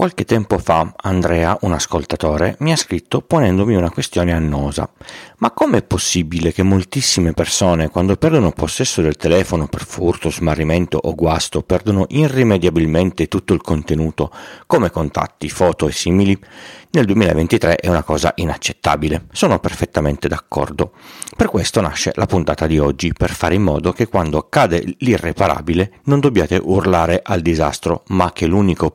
Qualche tempo fa Andrea, un ascoltatore, mi ha scritto ponendomi una questione annosa. Ma com'è possibile che moltissime persone, quando perdono possesso del telefono per furto, smarrimento o guasto, perdono irrimediabilmente tutto il contenuto, come contatti, foto e simili? Nel 2023 è una cosa inaccettabile. Sono perfettamente d'accordo. Per questo nasce la puntata di oggi, per fare in modo che quando accade l'irreparabile non dobbiate urlare al disastro, ma che l'unico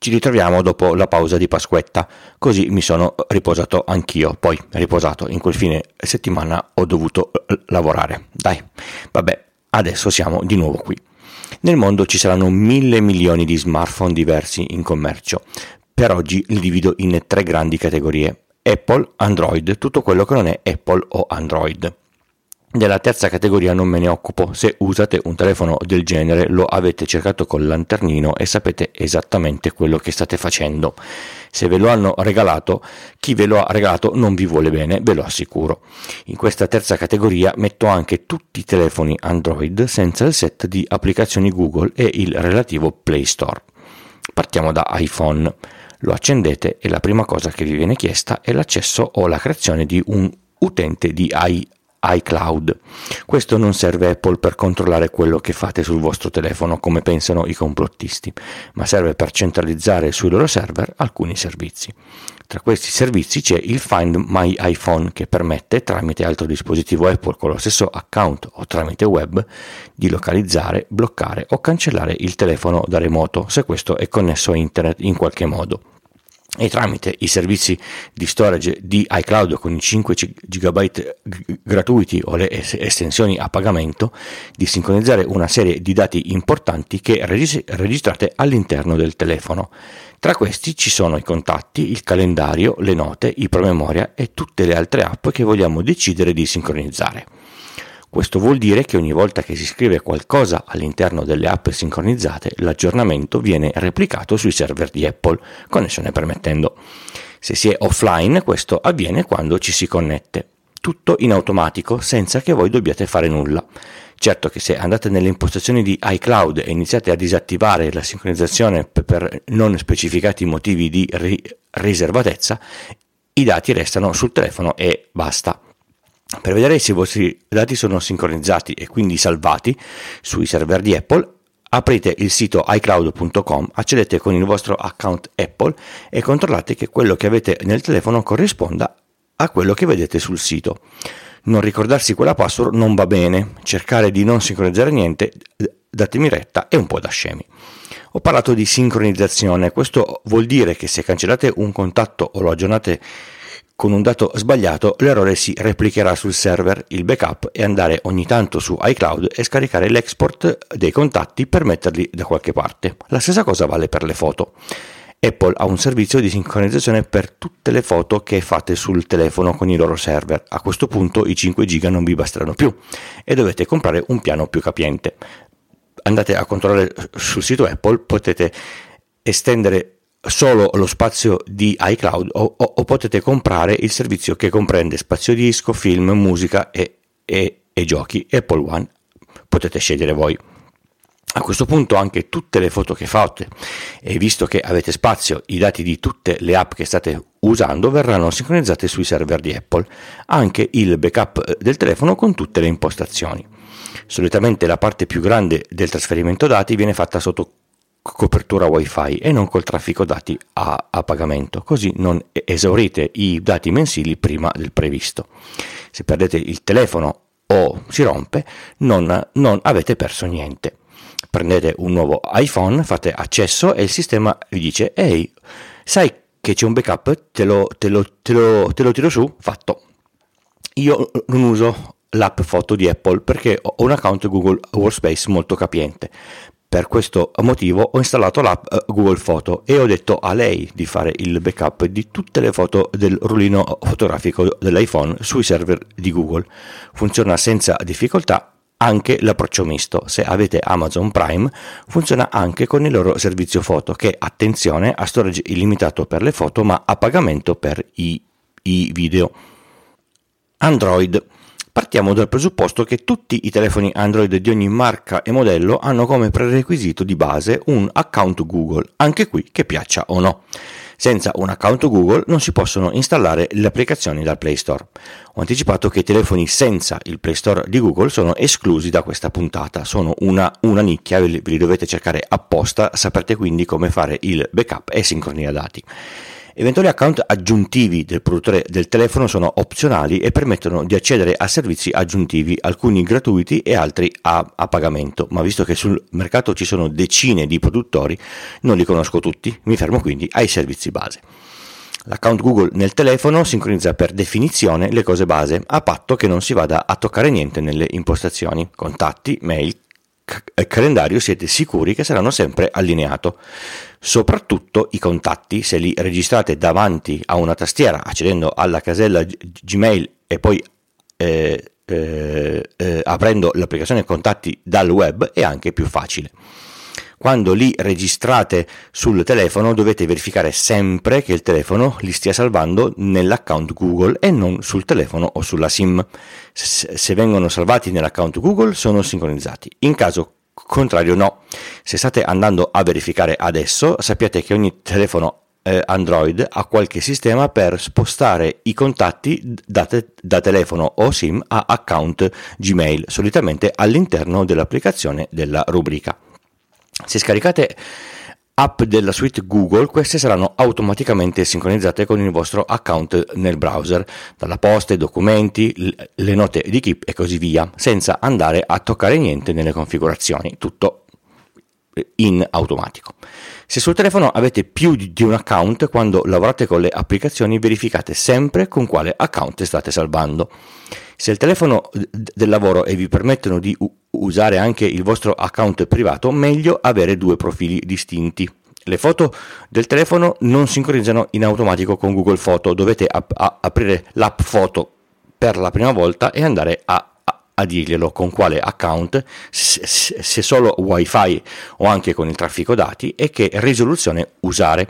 Ci ritroviamo dopo la pausa di Pasquetta, così mi sono riposato anch'io, poi riposato in quel fine settimana ho dovuto eh, lavorare. Dai, vabbè, adesso siamo di nuovo qui. Nel mondo ci saranno mille milioni di smartphone diversi in commercio. Per oggi li divido in tre grandi categorie. Apple, Android, tutto quello che non è Apple o Android. Della terza categoria non me ne occupo, se usate un telefono del genere lo avete cercato col lanternino e sapete esattamente quello che state facendo. Se ve lo hanno regalato, chi ve lo ha regalato non vi vuole bene, ve lo assicuro. In questa terza categoria metto anche tutti i telefoni Android senza il set di applicazioni Google e il relativo Play Store. Partiamo da iPhone. Lo accendete e la prima cosa che vi viene chiesta è l'accesso o la creazione di un utente di iCloud. Questo non serve Apple per controllare quello che fate sul vostro telefono come pensano i complottisti, ma serve per centralizzare sui loro server alcuni servizi. Tra questi servizi c'è il Find My iPhone che permette tramite altro dispositivo Apple con lo stesso account o tramite web di localizzare, bloccare o cancellare il telefono da remoto se questo è connesso a internet in qualche modo e tramite i servizi di storage di iCloud con i 5 GB gratuiti o le estensioni a pagamento di sincronizzare una serie di dati importanti che registrate all'interno del telefono. Tra questi ci sono i contatti, il calendario, le note, i promemoria e tutte le altre app che vogliamo decidere di sincronizzare. Questo vuol dire che ogni volta che si scrive qualcosa all'interno delle app sincronizzate, l'aggiornamento viene replicato sui server di Apple, connessione permettendo. Se si è offline, questo avviene quando ci si connette. Tutto in automatico, senza che voi dobbiate fare nulla. Certo che se andate nelle impostazioni di iCloud e iniziate a disattivare la sincronizzazione per non specificati motivi di riservatezza, i dati restano sul telefono e basta. Per vedere se i vostri dati sono sincronizzati e quindi salvati sui server di Apple, aprite il sito iCloud.com, accedete con il vostro account Apple e controllate che quello che avete nel telefono corrisponda a quello che vedete sul sito. Non ricordarsi quella password non va bene, cercare di non sincronizzare niente, datemi retta, è un po' da scemi. Ho parlato di sincronizzazione, questo vuol dire che se cancellate un contatto o lo aggiornate con un dato sbagliato l'errore si replicherà sul server, il backup e andare ogni tanto su iCloud e scaricare l'export dei contatti per metterli da qualche parte. La stessa cosa vale per le foto. Apple ha un servizio di sincronizzazione per tutte le foto che fate sul telefono con i loro server. A questo punto i 5 giga non vi basteranno più e dovete comprare un piano più capiente. Andate a controllare sul sito Apple, potete estendere solo lo spazio di iCloud o, o, o, potete comprare il servizio che comprende spazio disco, film, musica e, e, e giochi Apple One. Potete scegliere voi. A questo punto anche tutte le foto che fate e visto che avete spazio, i dati di tutte le app che state usando verranno sincronizzate sui server di Apple, anche il backup del telefono con tutte le impostazioni. Solitamente la parte più grande del trasferimento dati viene fatta sotto copertura wifi e non col traffico dati a, a, pagamento, così non esaurite i dati mensili prima del previsto. Se perdete il telefono o si rompe, non, non avete perso niente. Prendete un nuovo iPhone, fate accesso e il sistema vi dice ehi, sai che c'è un backup, te lo, te lo, te lo, te lo tiro su, fatto. Io non uso l'app foto di Apple perché ho un account Google Workspace molto capiente per questo motivo ho installato l'app eh, Google Photo e ho detto a lei di fare il backup di tutte le foto del rullino fotografico dell'iPhone sui server di Google. Funziona senza difficoltà anche l'approccio misto. Se avete Amazon Prime funziona anche con il loro servizio foto che, attenzione, ha storage illimitato per le foto ma a pagamento per i, i video. Android. Partiamo dal presupposto che tutti i telefoni Android di ogni marca e modello hanno come prerequisito di base un account Google, anche qui che piaccia o no. Senza un account Google non si possono installare le applicazioni dal Play Store. Ho anticipato che i telefoni senza il Play Store di Google sono esclusi da questa puntata, sono una, una nicchia, ve li dovete cercare apposta, saprete quindi come fare il backup e sincronia dati. Eventuali account aggiuntivi del produttore del telefono sono opzionali e permettono di accedere a servizi aggiuntivi, alcuni gratuiti e altri a, a, pagamento, ma visto che sul mercato ci sono decine di produttori, non li conosco tutti, mi fermo quindi ai servizi base. L'account Google nel telefono sincronizza per definizione le cose base, a patto che non si vada a toccare niente nelle impostazioni, contatti, mail, calendario siete sicuri che saranno sempre allineati. Soprattutto i contatti, se li registrate davanti a una tastiera accedendo alla casella Gmail e poi eh, eh, eh, aprendo l'applicazione contatti dal web è anche più facile. Quando li registrate sul telefono dovete verificare sempre che il telefono li stia salvando nell'account Google e non sul telefono o sulla SIM. Se vengono salvati nell'account Google sono sincronizzati. In caso contrario no. Se state andando a verificare adesso, sappiate che ogni telefono eh, Android ha qualche sistema per spostare i contatti da, te- da, telefono o SIM a account Gmail, solitamente all'interno dell'applicazione della rubrica. Se scaricate app della suite Google, queste saranno automaticamente sincronizzate con il vostro account nel browser, dalla posta, i documenti, le note di Keep e così via, senza andare a toccare niente nelle configurazioni, tutto in automatico. Se sul telefono avete più di un account, quando lavorate con le applicazioni verificate sempre con quale account state salvando. Se il telefono del lavoro e vi permettono di usare anche il vostro account privato, meglio avere due profili distinti. Le foto del telefono non sincronizzano in automatico con Google Foto, dovete ap- aprire l'app foto per la prima volta e andare a, a, dirglielo con quale account, se solo wifi o anche con il traffico dati e che risoluzione usare.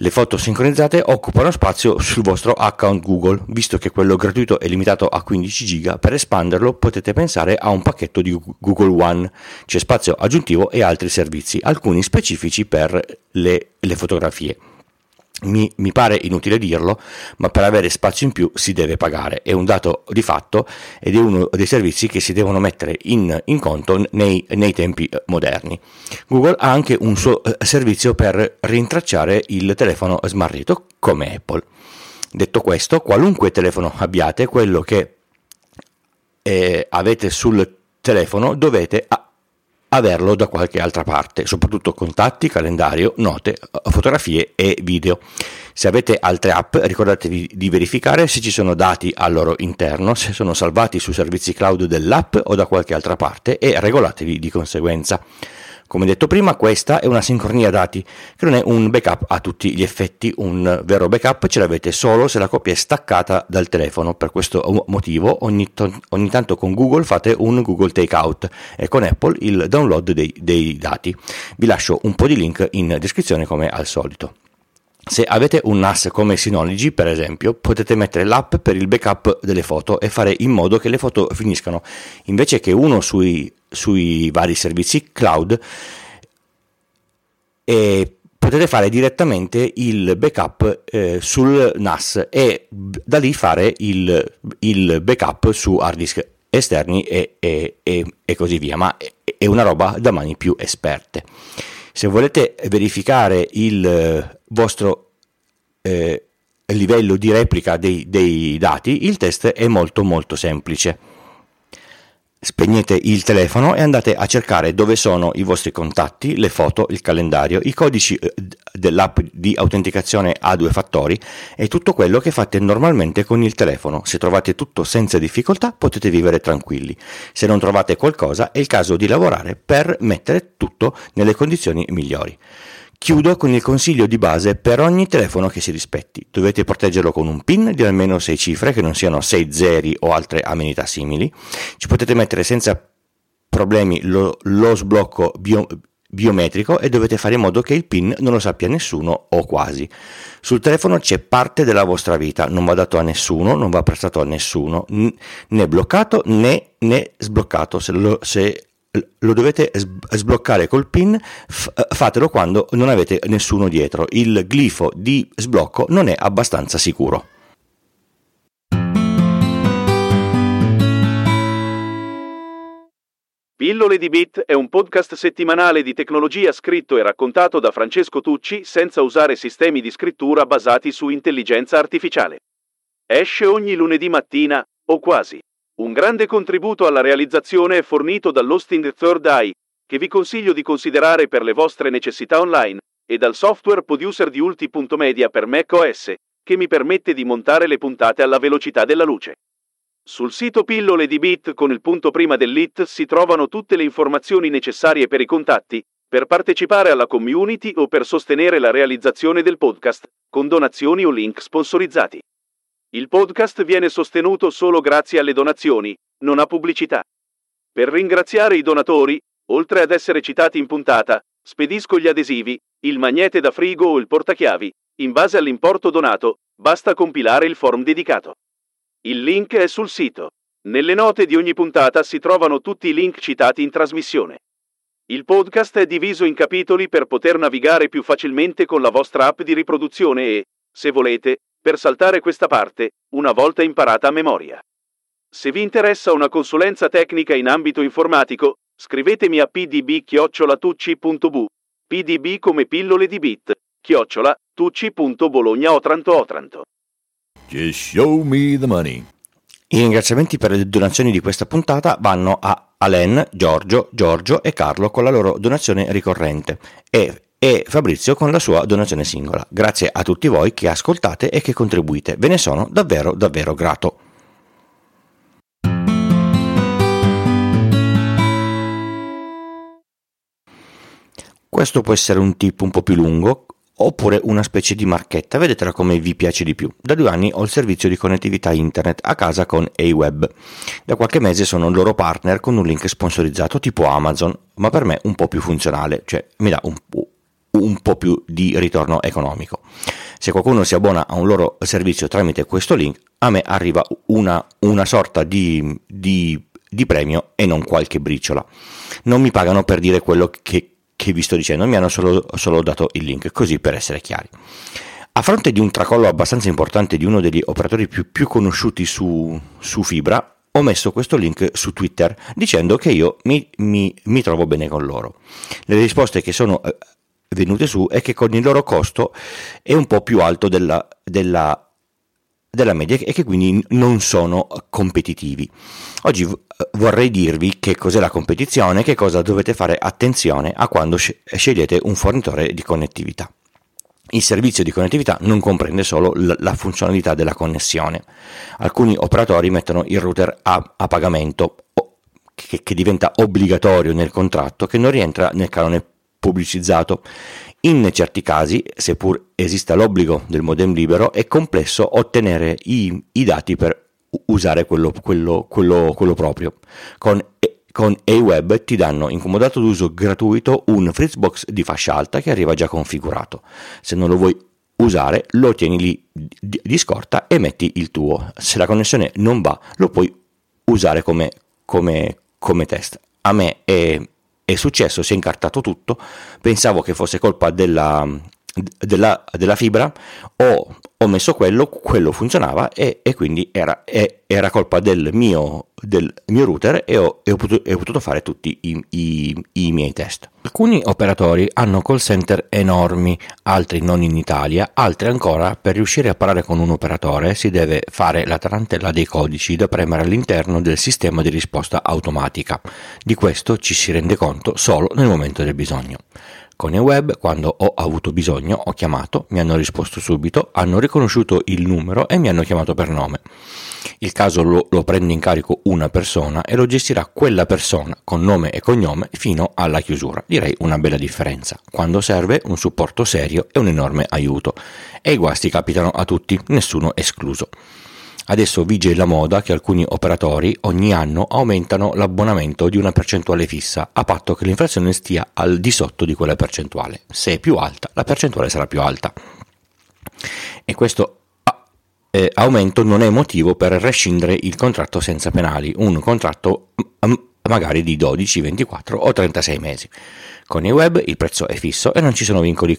Le foto sincronizzate occupano spazio sul vostro account Google, visto che quello gratuito è limitato a 15 GB, per espanderlo potete pensare a un pacchetto di Google One, c'è spazio aggiuntivo e altri servizi, alcuni specifici per le, le fotografie. Mi, mi, pare inutile dirlo, ma per avere spazio in più si deve pagare. È un dato di fatto ed è uno dei servizi che si devono mettere in, in conto nei, nei, tempi eh, moderni. Google ha anche un suo eh, servizio per rintracciare il telefono smarrito come Apple. Detto questo, qualunque telefono abbiate, quello che eh, avete sul telefono dovete averlo da qualche altra parte, soprattutto contatti, calendario, note, fotografie e video. Se avete altre app ricordatevi di verificare se ci sono dati al loro interno, se sono salvati su servizi cloud dell'app o da qualche altra parte e regolatevi di conseguenza. Come detto prima, questa è una sincronia dati, che non è un backup a tutti gli effetti. Un vero backup ce l'avete solo se la copia è staccata dal telefono. Per questo motivo, ogni, to- ogni tanto con Google fate un Google Takeout e con Apple il download dei, dei dati. Vi lascio un po' di link in descrizione come al solito. Se avete un NAS come Synology, per esempio, potete mettere l'app per il backup delle foto e fare in modo che le foto finiscano invece che uno sui, sui vari servizi cloud e potete fare direttamente il backup eh, sul NAS e da lì fare il, il backup su hard disk esterni e, e, e, e così via, ma è una roba da mani più esperte. Se volete verificare il vostro eh, livello di replica dei, dei dati, il test è molto molto semplice. Spegnete il telefono e andate a cercare dove sono i vostri contatti, le foto, il calendario, i codici eh, dell'app di autenticazione a due fattori e tutto quello che fate normalmente con il telefono. Se trovate tutto senza difficoltà potete vivere tranquilli. Se non trovate qualcosa è il caso di lavorare per mettere tutto nelle condizioni migliori. Chiudo con il consiglio di base per ogni telefono che si rispetti. Dovete proteggerlo con un PIN di almeno 6 cifre, che non siano 6 zeri o altre amenità simili. Ci potete mettere senza problemi lo, lo sblocco bio, biometrico e dovete fare in modo che il PIN non lo sappia nessuno o quasi. Sul telefono c'è parte della vostra vita, non va dato a nessuno, non va prestato a nessuno, né bloccato né, né sbloccato. Se lo, se lo dovete sbloccare col PIN, fatelo quando non avete nessuno dietro. Il glifo di sblocco non è abbastanza sicuro. Pillole di Bit è un podcast settimanale di tecnologia scritto e raccontato da Francesco Tucci senza usare sistemi di scrittura basati su intelligenza artificiale. Esce ogni lunedì mattina, o quasi. Un grande contributo alla realizzazione è fornito dall'hosting Third Eye, che vi consiglio di considerare per le vostre necessità online, e dal software producer di Ulti.media per macOS, che mi permette di montare le puntate alla velocità della luce. Sul sito Pillole di Bit con il punto prima dell'IT si trovano tutte le informazioni necessarie per i contatti, per partecipare alla community o per sostenere la realizzazione del podcast, con donazioni o link sponsorizzati. Il podcast viene sostenuto solo grazie alle donazioni, non a pubblicità. Per ringraziare i donatori, oltre ad essere citati in puntata, spedisco gli adesivi, il magnete da frigo o il portachiavi, in base all'importo donato, basta compilare il form dedicato. Il link è sul sito. Nelle note di ogni puntata si trovano tutti i link citati in trasmissione. Il podcast è diviso in capitoli per poter navigare più facilmente con la vostra app di riproduzione e, se volete, per saltare questa parte, una volta imparata a memoria. Se vi interessa una consulenza tecnica in ambito informatico, scrivetemi a pdb-tucci.bu, pdb come pillole di bit, chiocciola, tucci.bologna otranto otranto. Just show me the money. I ringraziamenti per le donazioni di questa puntata vanno a Alen, Giorgio, Giorgio e Carlo con la loro donazione ricorrente e, e Fabrizio con la sua donazione singola. Grazie a tutti voi che ascoltate e che contribuite. Ve ne sono davvero davvero grato. Questo può essere un tip un po' più lungo, oppure una specie di marchetta, vedetela come vi piace di più. Da due anni ho il servizio di connettività internet a casa con AWeb. Da qualche mese sono il loro partner con un link sponsorizzato tipo Amazon, ma per me un po' più funzionale, cioè mi dà un, un po' più di ritorno economico. Se qualcuno si abbona a un loro servizio tramite questo link, a me arriva una, una sorta di, di, di premio e non qualche briciola. Non mi pagano per dire quello che, che vi sto dicendo, mi hanno solo, solo dato il link, così per essere chiari. A fronte di un tracollo abbastanza importante di uno degli operatori più, più conosciuti su, su, fibra, ho messo questo link su Twitter dicendo che io mi, mi, mi trovo bene con loro. Le risposte che sono eh, venute su è che con il loro costo è un po' più alto della, della della media e che quindi non sono competitivi. Oggi vorrei dirvi che cos'è la competizione e che cosa dovete fare attenzione a quando scegliete un fornitore di connettività. Il servizio di connettività non comprende solo la funzionalità della connessione. Alcuni operatori mettono il router a, a pagamento che, che diventa obbligatorio nel contratto che non rientra nel canone pubblicizzato in certi casi, seppur esista l'obbligo del modem libero, è complesso ottenere i, i dati per usare quello, quello, quello, quello proprio. Con, con AWeb ti danno in comodato d'uso gratuito un Fritzbox di fascia alta che arriva già configurato. Se non lo vuoi usare, lo tieni lì di scorta e metti il tuo. Se la connessione non va, lo puoi usare come, come, come test. A me è è successo, si è incartato tutto, pensavo che fosse colpa della, della, della fibra, ho, ho, messo quello, quello funzionava e, e quindi era, era, colpa del mio, del mio router e ho, e ho, potuto, ho potuto, fare tutti i, i, i, miei test. Alcuni operatori hanno call center enormi, altri non in Italia, altri ancora per riuscire a parlare con un operatore si deve fare la tarantella dei codici da premere all'interno del sistema di risposta automatica. Di questo ci si rende conto solo nel momento del bisogno. Con eWeb, quando ho avuto bisogno, ho chiamato, mi hanno risposto subito, hanno riconosciuto il numero e mi hanno chiamato per nome. Il caso lo, lo, prende in carico una persona e lo gestirà quella persona con nome e cognome fino alla chiusura. Direi una bella differenza. Quando serve un supporto serio è un enorme aiuto. E i guasti capitano a tutti, nessuno escluso. Adesso vige la moda che alcuni operatori ogni anno aumentano l'abbonamento di una percentuale fissa, a patto che l'inflazione stia al di sotto di quella percentuale. Se è più alta, la percentuale sarà più alta. E questo eh, aumento non è motivo per rescindere il contratto senza penali, un contratto magari di 12, 24 o 36 mesi. Con i web il prezzo è fisso e non ci sono vincoli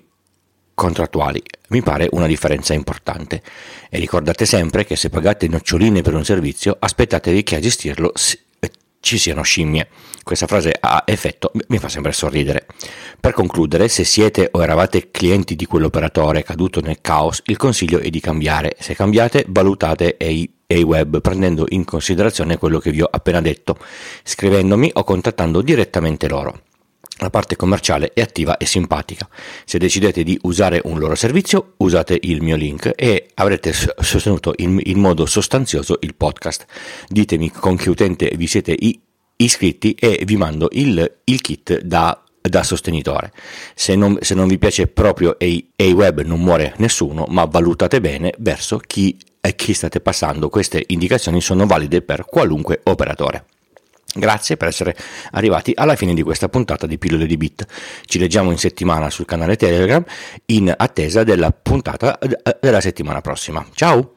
contrattuali. Mi pare una differenza importante. E ricordate sempre che se pagate noccioline per un servizio, aspettatevi che a gestirlo eh, ci siano scimmie. Questa frase ha effetto, mi fa sempre sorridere. Per concludere, se siete o eravate clienti di quell'operatore caduto nel caos, il consiglio è di cambiare. Se cambiate, valutate e web prendendo in considerazione quello che vi ho appena detto, scrivendomi o contattando direttamente loro. La parte commerciale è attiva e simpatica. Se decidete di usare un loro servizio, usate il mio link e avrete sostenuto in, in modo sostanzioso il podcast. Ditemi con che utente vi siete iscritti e vi mando il, il kit da, da sostenitore. Se non, se non, vi piace proprio A-Web non muore nessuno, ma valutate bene verso chi, chi state passando. Queste indicazioni sono valide per qualunque operatore. Grazie per essere arrivati alla fine di questa puntata di Pillole di Bit. Ci leggiamo in settimana sul canale Telegram in attesa della puntata della settimana prossima. Ciao!